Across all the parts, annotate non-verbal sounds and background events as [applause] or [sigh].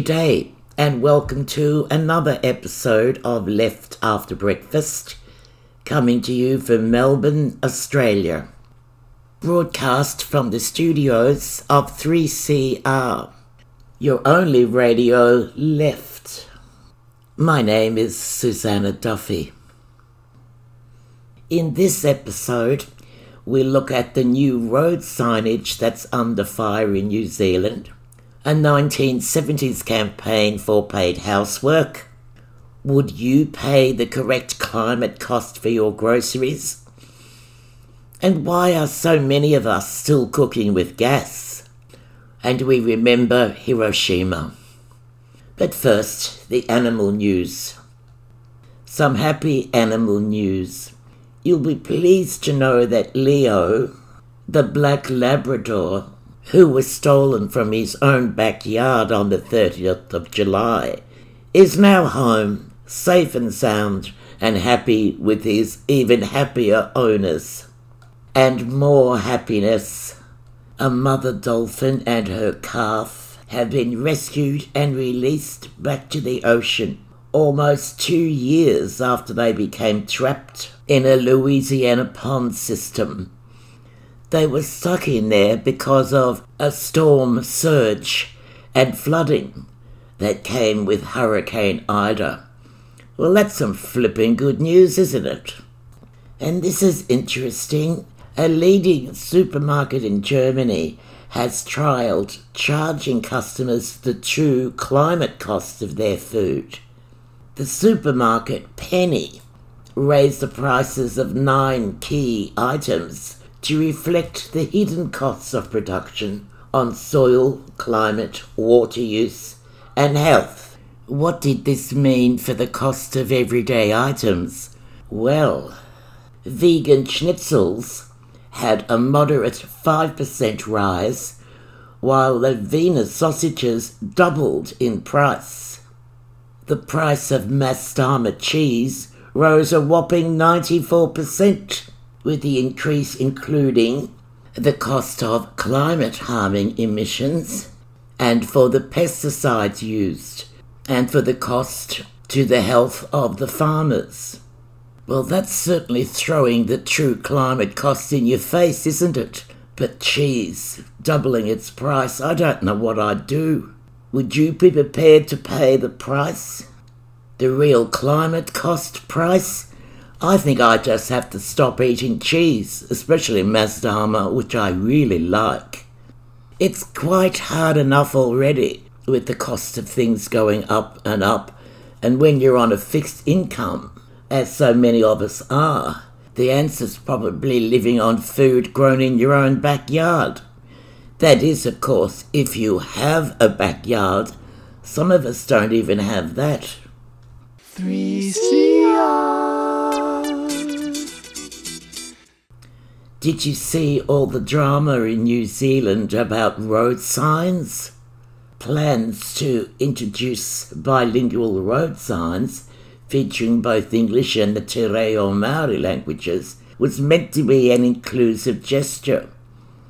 G'day, and welcome to another episode of Left After Breakfast, coming to you from Melbourne, Australia. Broadcast from the studios of 3CR, your only radio left. My name is Susanna Duffy. In this episode, we look at the new road signage that's under fire in New Zealand a 1970s campaign for paid housework? Would you pay the correct climate cost for your groceries? And why are so many of us still cooking with gas? And we remember Hiroshima. But first, the animal news. Some happy animal news. You'll be pleased to know that Leo, the black Labrador, who was stolen from his own backyard on the 30th of July, is now home, safe and sound, and happy with his even happier owners. And more happiness. A mother dolphin and her calf have been rescued and released back to the ocean almost two years after they became trapped in a Louisiana pond system they were stuck in there because of a storm surge and flooding that came with Hurricane Ida. Well, that's some flipping good news, isn't it? And this is interesting. A leading supermarket in Germany has trialled charging customers the true climate cost of their food. The supermarket Penny raised the prices of nine key items to reflect the hidden costs of production on soil, climate, water use, and health. What did this mean for the cost of everyday items? Well, vegan schnitzels had a moderate 5% rise, while the Wiener sausages doubled in price. The price of Maasdammer cheese rose a whopping 94% with the increase including the cost of climate harming emissions and for the pesticides used and for the cost to the health of the farmers. Well, that's certainly throwing the true climate cost in your face, isn't it? But cheese, doubling its price, I don't know what I'd do. Would you be prepared to pay the price? The real climate cost price? I think I just have to stop eating cheese, especially Maasdammer, which I really like. It's quite hard enough already with the cost of things going up and up, and when you're on a fixed income, as so many of us are, the answer's probably living on food grown in your own backyard. That is, of course, if you have a backyard. Some of us don't even have that. 3CR. Did you see all the drama in New Zealand about road signs? Plans to introduce bilingual road signs featuring both English and the Te Reo Maori languages was meant to be an inclusive gesture,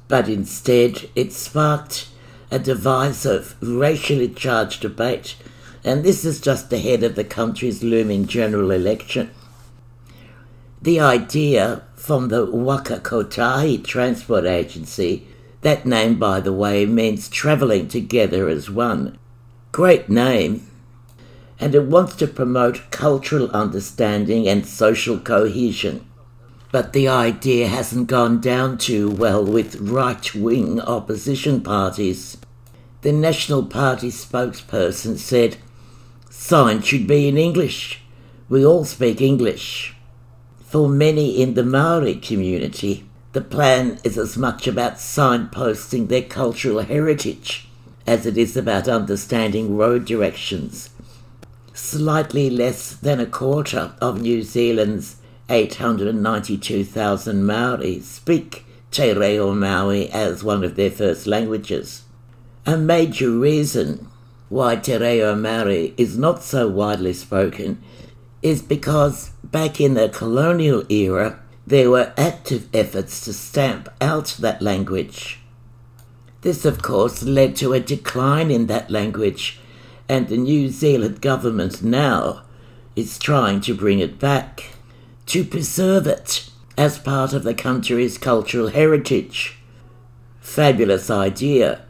but instead it sparked a divisive, racially charged debate, and this is just ahead of the country's looming general election. The idea from the Waka Kotahi Transport Agency. That name, by the way, means travelling together as one. Great name. And it wants to promote cultural understanding and social cohesion. But the idea hasn't gone down too well with right wing opposition parties. The National Party spokesperson said, Sign should be in English. We all speak English. For many in the Maori community, the plan is as much about signposting their cultural heritage as it is about understanding road directions. Slightly less than a quarter of New Zealand's 892,000 Maori speak Te Reo Maori as one of their first languages. A major reason why Te Reo Maori is not so widely spoken is because back in the colonial era, there were active efforts to stamp out that language. This, of course, led to a decline in that language and the New Zealand government now is trying to bring it back, to preserve it as part of the country's cultural heritage. Fabulous idea.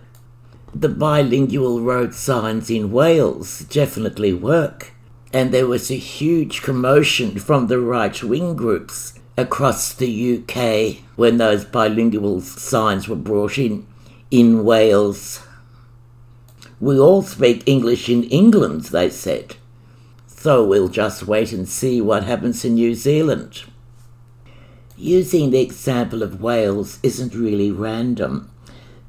The bilingual road signs in Wales definitely work, and there was a huge commotion from the right wing groups across the UK when those bilingual signs were brought in in Wales. We all speak English in England, they said. So we'll just wait and see what happens in New Zealand. Using the example of Wales isn't really random.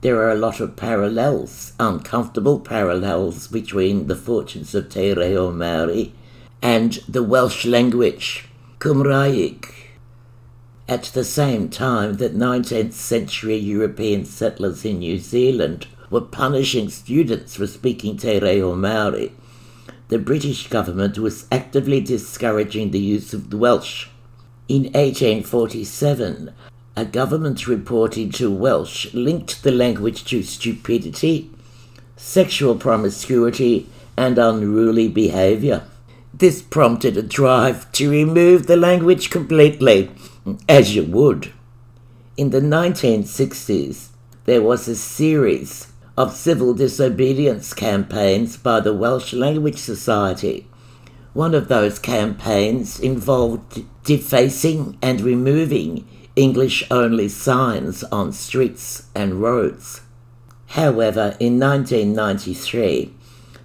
There are a lot of parallels, uncomfortable parallels, between the fortunes of Te Reo Māori and the Welsh language, Cymraeg. At the same time that 19th century European settlers in New Zealand were punishing students for speaking Te Reo Māori, the British government was actively discouraging the use of the Welsh. In 1847, a government report into Welsh linked the language to stupidity, sexual promiscuity, and unruly behaviour. This prompted a drive to remove the language completely, as you would. In the 1960s, there was a series of civil disobedience campaigns by the Welsh Language Society. One of those campaigns involved defacing and removing English only signs on streets and roads. However, in 1993,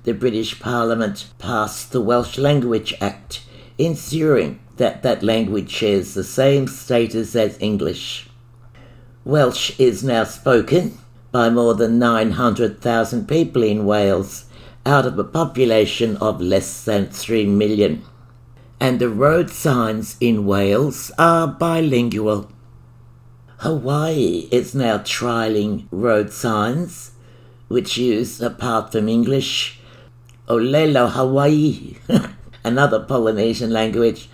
the British Parliament passed the Welsh Language Act, ensuring that that language shares the same status as English. Welsh is now spoken by more than 900,000 people in Wales out of a population of less than 3 million. And the road signs in Wales are bilingual. Hawaii is now trialling road signs which use, apart from English, Olelo Hawaii, [laughs] another Polynesian language,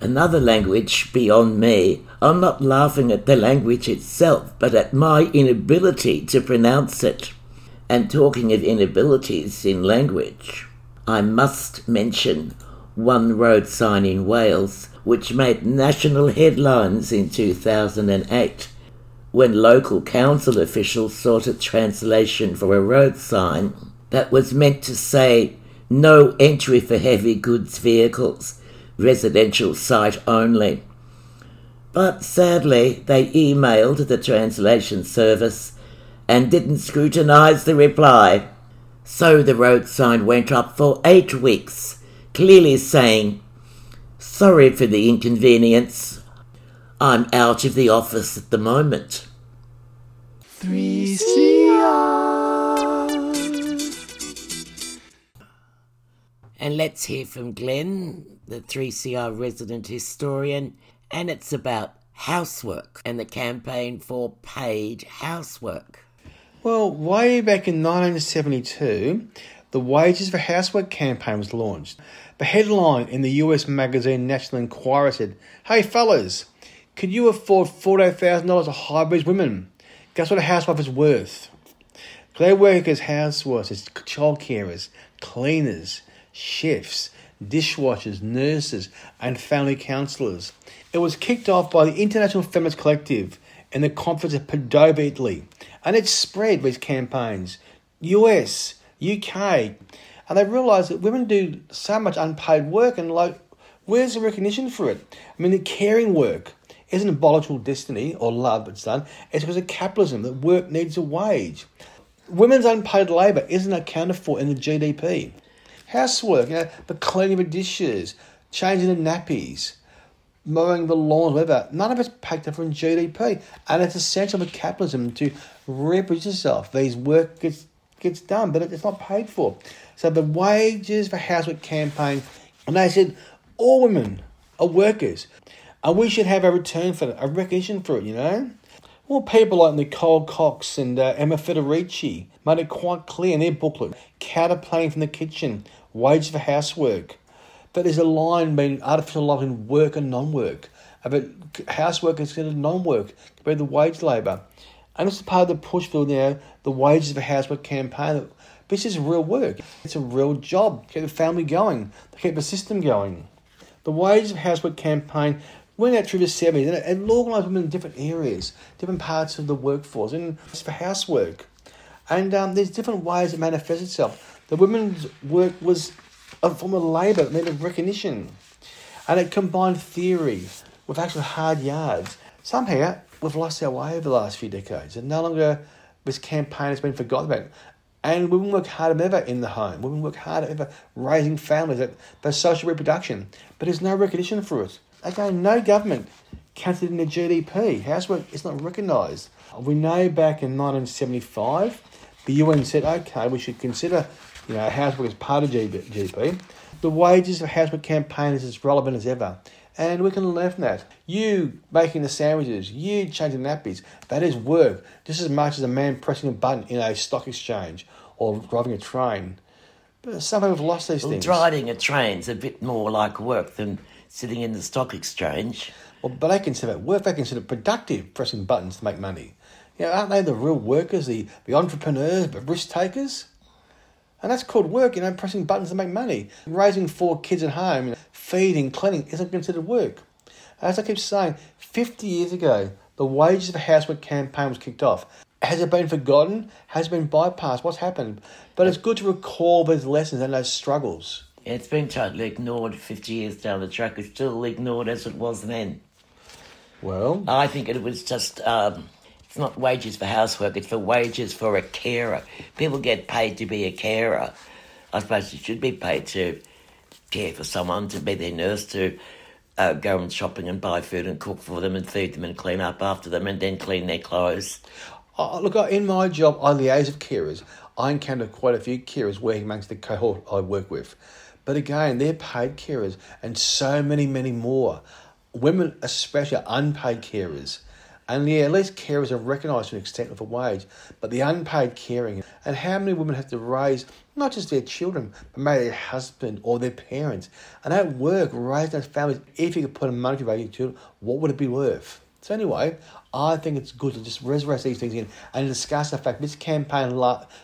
another language beyond me. I'm not laughing at the language itself, but at my inability to pronounce it. And talking of inabilities in language, I must mention one road sign in Wales which made national headlines in 2008 when local council officials sought a translation for a road sign that was meant to say no entry for heavy goods vehicles residential site only. But sadly, they emailed the translation service and didn't scrutinise the reply. So the road sign went up for eight weeks, clearly saying, Sorry for the inconvenience. I'm out of the office at the moment. 3CR. And let's hear from Glenn the 3CR resident historian, and it's about housework and the campaign for paid housework. Well, way back in 1972, the Wages for Housework campaign was launched. The headline in the US magazine National Enquirer said, Hey fellas, could you afford $48,000 to hire these women? Guess what a housewife is worth? They work as housewives, child carers, cleaners, chefs, dishwashers, nurses, and family counsellors. It was kicked off by the International Feminist Collective in the conference of Padova, Italy, and it spread with campaigns, US, UK, and they realise that women do so much unpaid work and like, where's the recognition for it? I mean, the caring work isn't a biological destiny or love it's done, it's because of capitalism that work needs a wage. Women's unpaid labour isn't accounted for in the GDP housework, you know, the cleaning of the dishes, changing the nappies, mowing the lawn, whatever. None of it's packed up from GDP. And it's essential for capitalism to reproduce itself. These work gets gets done, but it's not paid for. So the wages for housework campaign, and they said all women are workers, and we should have a return for it, a recognition for it. You know. Well, people like Nicole Cox and uh, Emma Federici made it quite clear in their booklet, Counterplanning from the Kitchen, Wage for Housework, that there's a line between artificial line between work and non-work, about housework is considered non-work compared to wage labour. And this is part of the push for know, the Wages of for Housework campaign. This is real work. It's a real job. Keep the family going. Keep the system going. The Wages of Housework campaign went out through the 70s and it organised women in different areas, different parts of the workforce, and it's for housework. And um, there's different ways it manifests itself. The women's work was a form of labour, it of recognition. And it combined theory with actual hard yards. Somehow, we've lost our way over the last few decades, and no longer this campaign has been forgotten about. And women work harder than ever in the home. Women work harder ever raising families, that, their social reproduction. But there's no recognition for it. Again, no government counted in the GDP. Housework is not recognised. We know back in 1975, the UN said, okay, we should consider you know, housework is part of GDP. The wages of housework campaign is as relevant as ever. And we can learn from that. You making the sandwiches, you changing nappies, that is work just as much as a man pressing a button in a stock exchange or driving a train. But some people have lost these Well, things. driving a train's a bit more like work than sitting in the stock exchange. Well, but they consider it work, they consider it productive pressing buttons to make money. You know, aren't they the real workers, the, the entrepreneurs, the risk takers? And that's called work, you know, pressing buttons to make money. Raising four kids at home, you know, feeding, cleaning isn't considered work. As I keep saying, 50 years ago, the Wages of Housework campaign was kicked off. Has it been forgotten? Has it been bypassed? What's happened? But it's good to recall those lessons and those struggles. It's been totally ignored 50 years down the track. It's still ignored as it was then. Well, I think it was just, um, it's not wages for housework, it's for wages for a carer. People get paid to be a carer. I suppose you should be paid to care for someone, to be their nurse, to uh, go and shopping and buy food and cook for them and feed them and clean up after them and then clean their clothes. Look, in my job, I liaise with carers. I encounter quite a few carers working amongst the cohort I work with. But again, they're paid carers and so many, many more. Women, especially, unpaid carers. And yeah, at least carers are recognised to an extent with a wage, but the unpaid caring, and how many women have to raise not just their children, but maybe their husband or their parents, and at work, raise those families. If you could put a monetary value to it, what would it be worth? So anyway, I think it's good to just resurrect these things in and discuss the fact this campaign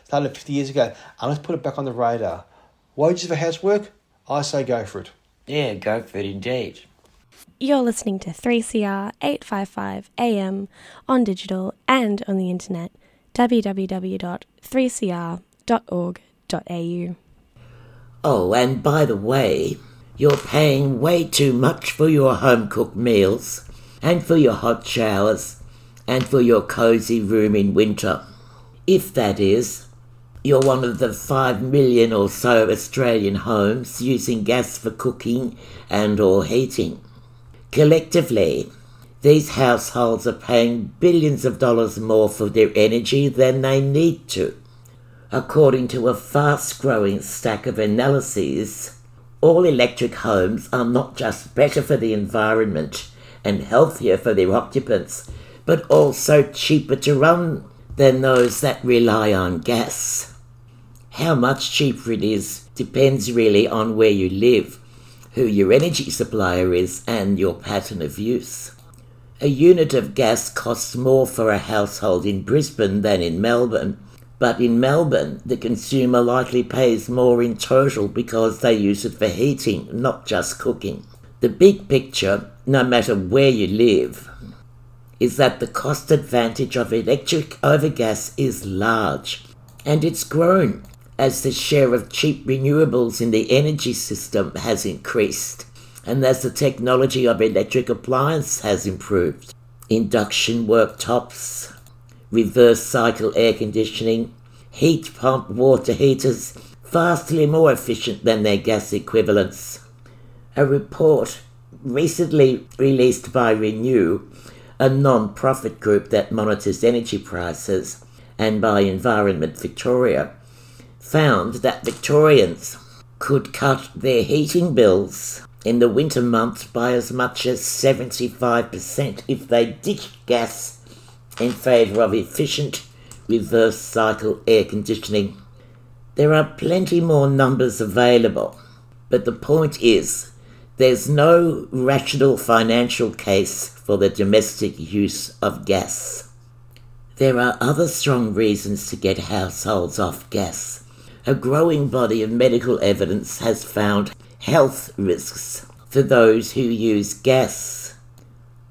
started 50 years ago, and let's put it back on the radar. Wages for housework? I say go for it. Yeah, go for it indeed. You're listening to 3CR 855 AM on digital and on the internet www.3cr.org.au. Oh, and by the way, you're paying way too much for your home cooked meals, and for your hot showers, and for your cosy room in winter. If that is, you're one of the 5 million or so Australian homes using gas for cooking and or heating. Collectively, these households are paying billions of dollars more for their energy than they need to. According to a fast growing stack of analyses, all electric homes are not just better for the environment and healthier for their occupants, but also cheaper to run than those that rely on gas. How much cheaper it is depends really on where you live, who your energy supplier is, and your pattern of use. A unit of gas costs more for a household in Brisbane than in Melbourne, but in Melbourne, the consumer likely pays more in total because they use it for heating, not just cooking. The big picture, no matter where you live, is that the cost advantage of electric over gas is large, and it's grown as the share of cheap renewables in the energy system has increased, and as the technology of electric appliance has improved. Induction worktops, reverse cycle air conditioning, heat pump water heaters, vastly more efficient than their gas equivalents. A report recently released by Renew, a non profit group that monitors energy prices, and by Environment Victoria, found that Victorians could cut their heating bills in the winter months by as much as 75% if they ditched gas in favour of efficient reverse cycle air conditioning. There are plenty more numbers available, but the point is there's no rational financial case for the domestic use of gas. There are other strong reasons to get households off gas. A growing body of medical evidence has found health risks for those who use gas.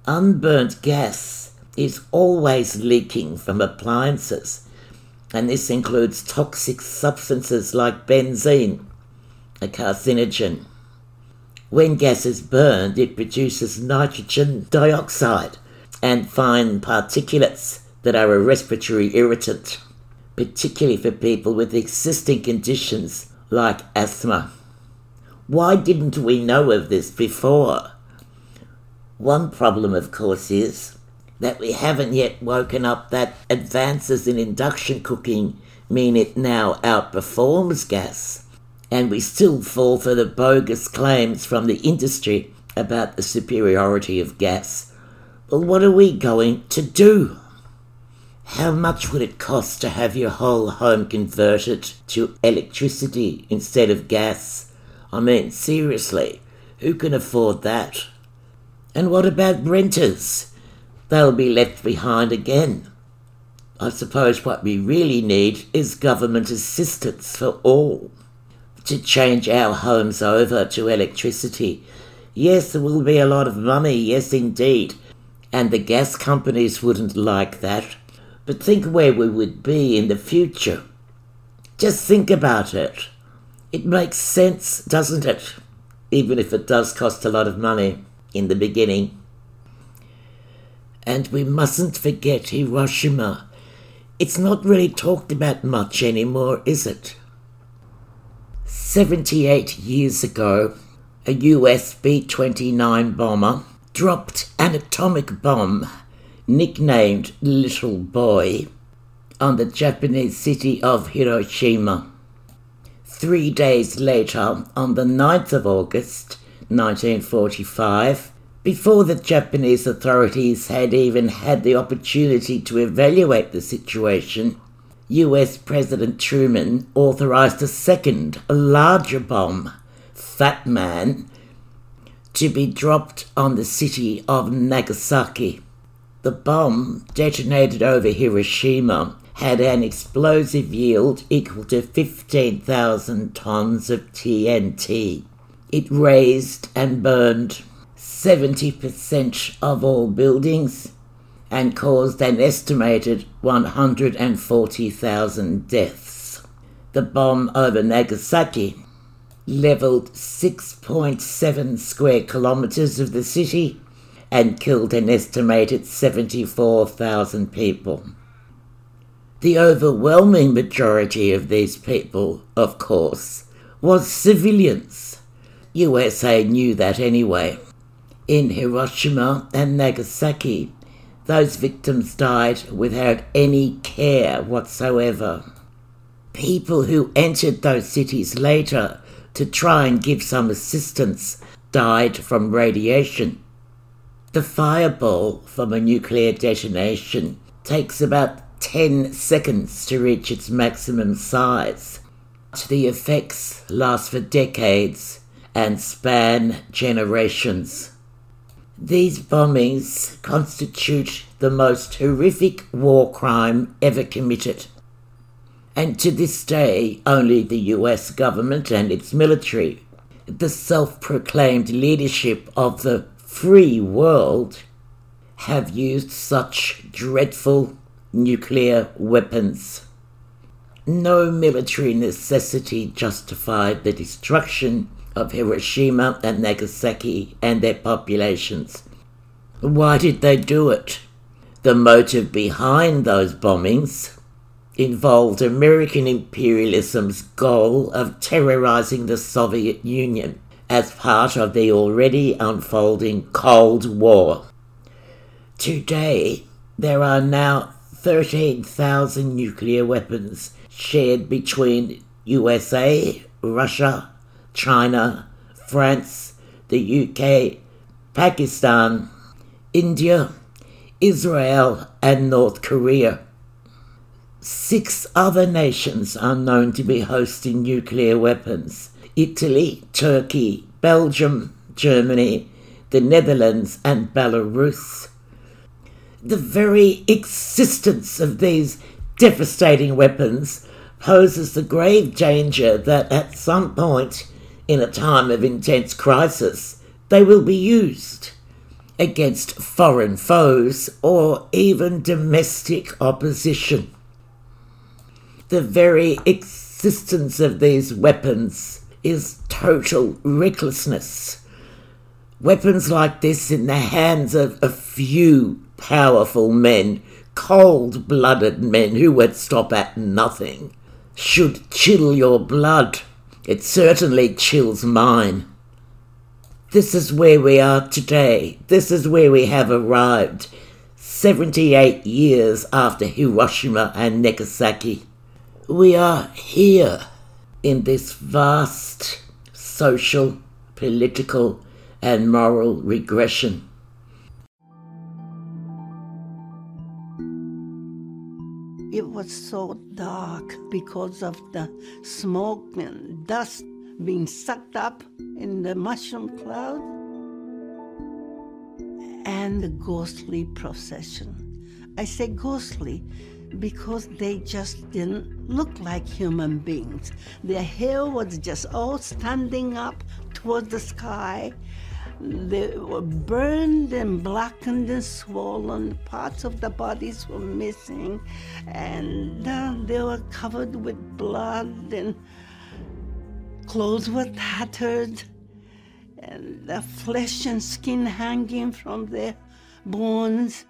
Unburnt gas is always leaking from appliances, and this includes toxic substances like benzene, a carcinogen. When gas is burned, it produces nitrogen dioxide and fine particulates that are a respiratory irritant, particularly for people with existing conditions like asthma. Why didn't we know of this before? One problem, of course, is that we haven't yet woken up that advances in induction cooking mean it now outperforms gas, and we still fall for the bogus claims from the industry about the superiority of gas. Well, what are we going to do? How much would it cost to have your whole home converted to electricity instead of gas? I mean, seriously, who can afford that? And what about renters? They'll be left behind again. I suppose what we really need is government assistance for all. To change our homes over to electricity. Yes, there will be a lot of money, yes indeed. And the gas companies wouldn't like that. But think where we would be in the future. Just think about it. It makes sense, doesn't it? Even if it does cost a lot of money in the beginning. And we mustn't forget Hiroshima. It's not really talked about much anymore, is it? 78 years ago, a US B 29 bomber dropped an atomic bomb nicknamed Little Boy on the Japanese city of Hiroshima. Three days later, on the 9th of August 1945, before the Japanese authorities had even had the opportunity to evaluate the situation, US President Truman authorized a second, a larger bomb, Fat Man, to be dropped on the city of Nagasaki. The bomb detonated over Hiroshima had an explosive yield equal to 15,000 tons of TNT. It razed and burned 70% of all buildings and caused an estimated 140,000 deaths. The bomb over Nagasaki leveled 6.7 square kilometers of the city and killed an estimated 74,000 people. The overwhelming majority of these people, of course, was civilians. USA knew that anyway. In Hiroshima and Nagasaki, those victims died without any care whatsoever. People who entered those cities later to try and give some assistance died from radiation. The fireball from a nuclear detonation takes about 10 seconds to reach its maximum size. The effects last for decades and span generations. These bombings constitute the most horrific war crime ever committed. And to this day, only the US government and its military, the self proclaimed leadership of the free world, have used such dreadful nuclear weapons. No military necessity justified the destruction of Hiroshima and Nagasaki and their populations. Why did they do it? The motive behind those bombings involved American imperialism's goal of terrorizing the Soviet Union as part of the already unfolding Cold War. Today, there are now 13,000 nuclear weapons shared between USA, Russia, China, France, the UK, Pakistan, India, Israel, and North Korea. Six other nations are known to be hosting nuclear weapons Italy, Turkey, Belgium, Germany, the Netherlands, and Belarus the very existence of these devastating weapons poses the grave danger that at some point in a time of intense crisis, they will be used against foreign foes or even domestic opposition. The very existence of these weapons is total recklessness. Weapons like this in the hands of a few powerful men, cold blooded men who would stop at nothing, should chill your blood. It certainly chills mine. This is where we are today. This is where we have arrived. 78 years after Hiroshima and Nagasaki. We are here in this vast social, political, and moral regression. It was so dark because of the smoke and dust being sucked up in the mushroom cloud and the ghostly procession. I say ghostly because they just didn't look like human beings. Their hair was just all standing up towards the sky they were burned and blackened and swollen. Parts of the bodies were missing, and uh, they were covered with blood, and clothes were tattered, and the flesh and skin hanging from their bones.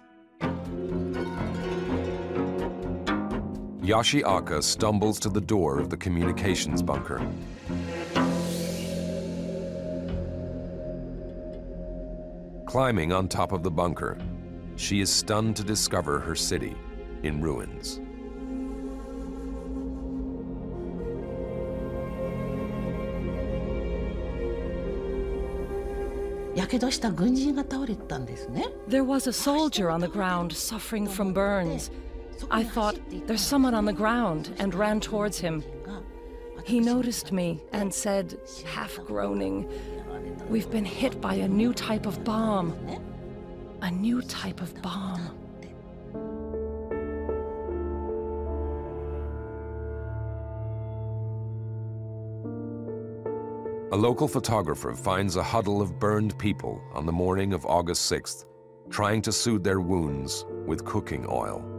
Yoshie Oka stumbles to the door of the communications bunker. Climbing on top of the bunker, she is stunned to discover her city in ruins. There was a soldier on the ground suffering from burns. I thought, there's someone on the ground, and ran towards him. He noticed me and said, half groaning, We've been hit by a new type of bomb. A new type of bomb. A local photographer finds a huddle of burned people on the morning of August 6th, trying to soothe their wounds with cooking oil.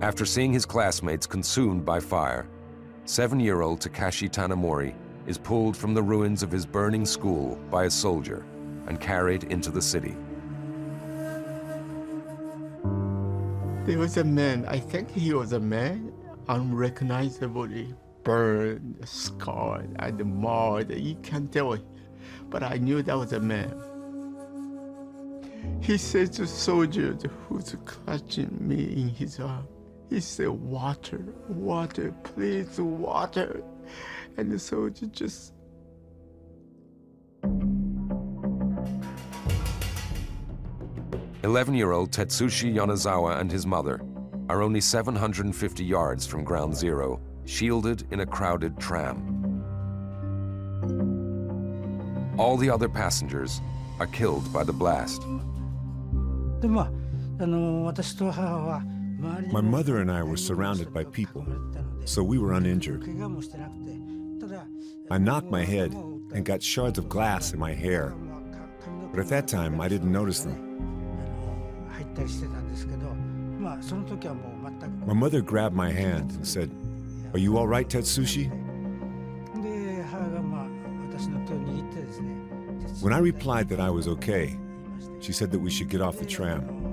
After seeing his classmates consumed by fire, seven-year-old Takashi Tanemori is pulled from the ruins of his burning school by a soldier and carried into the city. There was a man, I think he was a man, unrecognizably burned, scarred, and marred. You can't tell, but I knew that was a man. He said to soldiers who's clutching me in his arms, he said, water, water, please, water. And the soldier just Eleven-year-old Tetsushi Yonezawa and his mother are only 750 yards from ground zero, shielded in a crowded tram. All the other passengers are killed by the blast. My mother and I were surrounded by people, so we were uninjured. I knocked my head and got shards of glass in my hair, but at that time I didn't notice them. My mother grabbed my hand and said, Are you all right, Tetsushi? When I replied that I was okay, she said that we should get off the tram.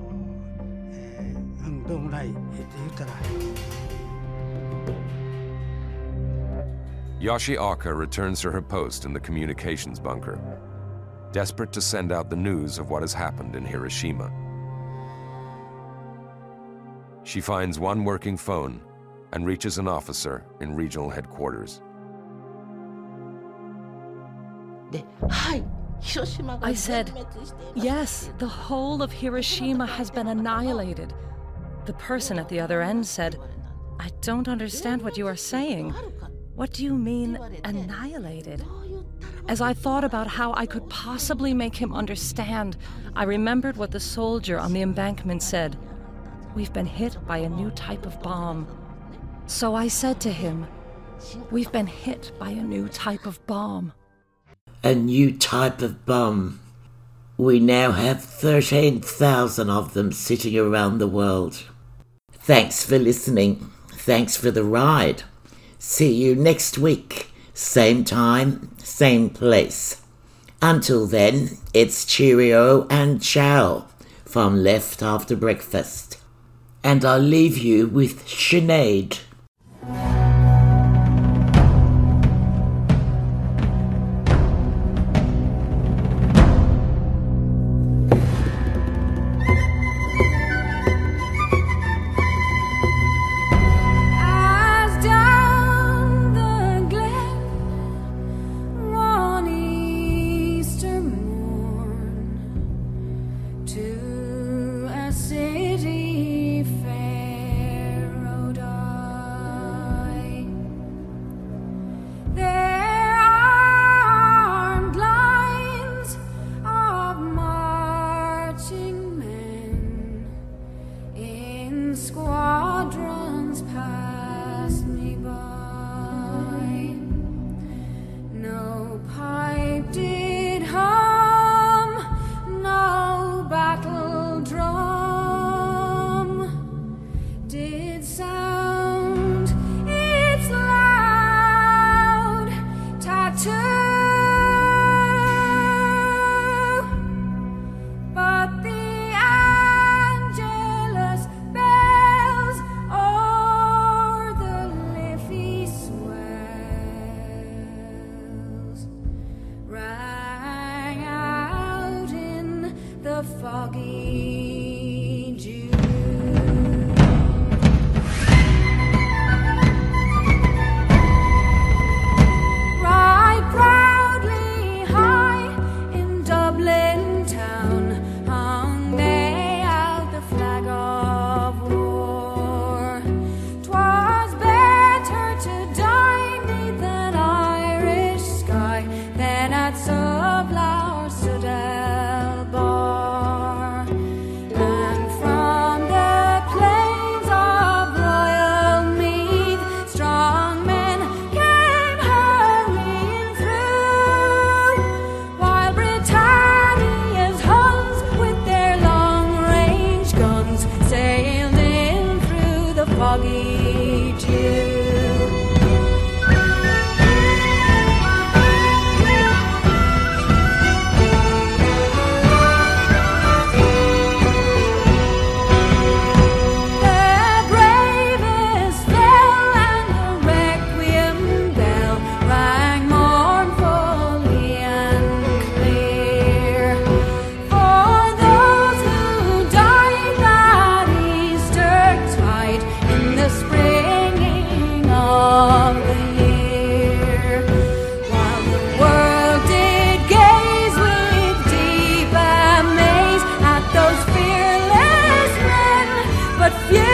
Yoshie Oka returns to her post in the communications bunker, desperate to send out the news of what has happened in Hiroshima. She finds one working phone and reaches an officer in regional headquarters. I said, Yes, the whole of Hiroshima has been annihilated. The person at the other end said, I don't understand what you are saying. What do you mean, annihilated? As I thought about how I could possibly make him understand, I remembered what the soldier on the embankment said we've been hit by a new type of bomb. So I said to him, We've been hit by a new type of bomb. A new type of bomb. We now have 13,000 of them sitting around the world. Thanks for listening. Thanks for the ride. See you next week. Same time, same place. Until then, it's cheerio and ciao from Left After Breakfast. And I'll leave you with Sinead. fiel.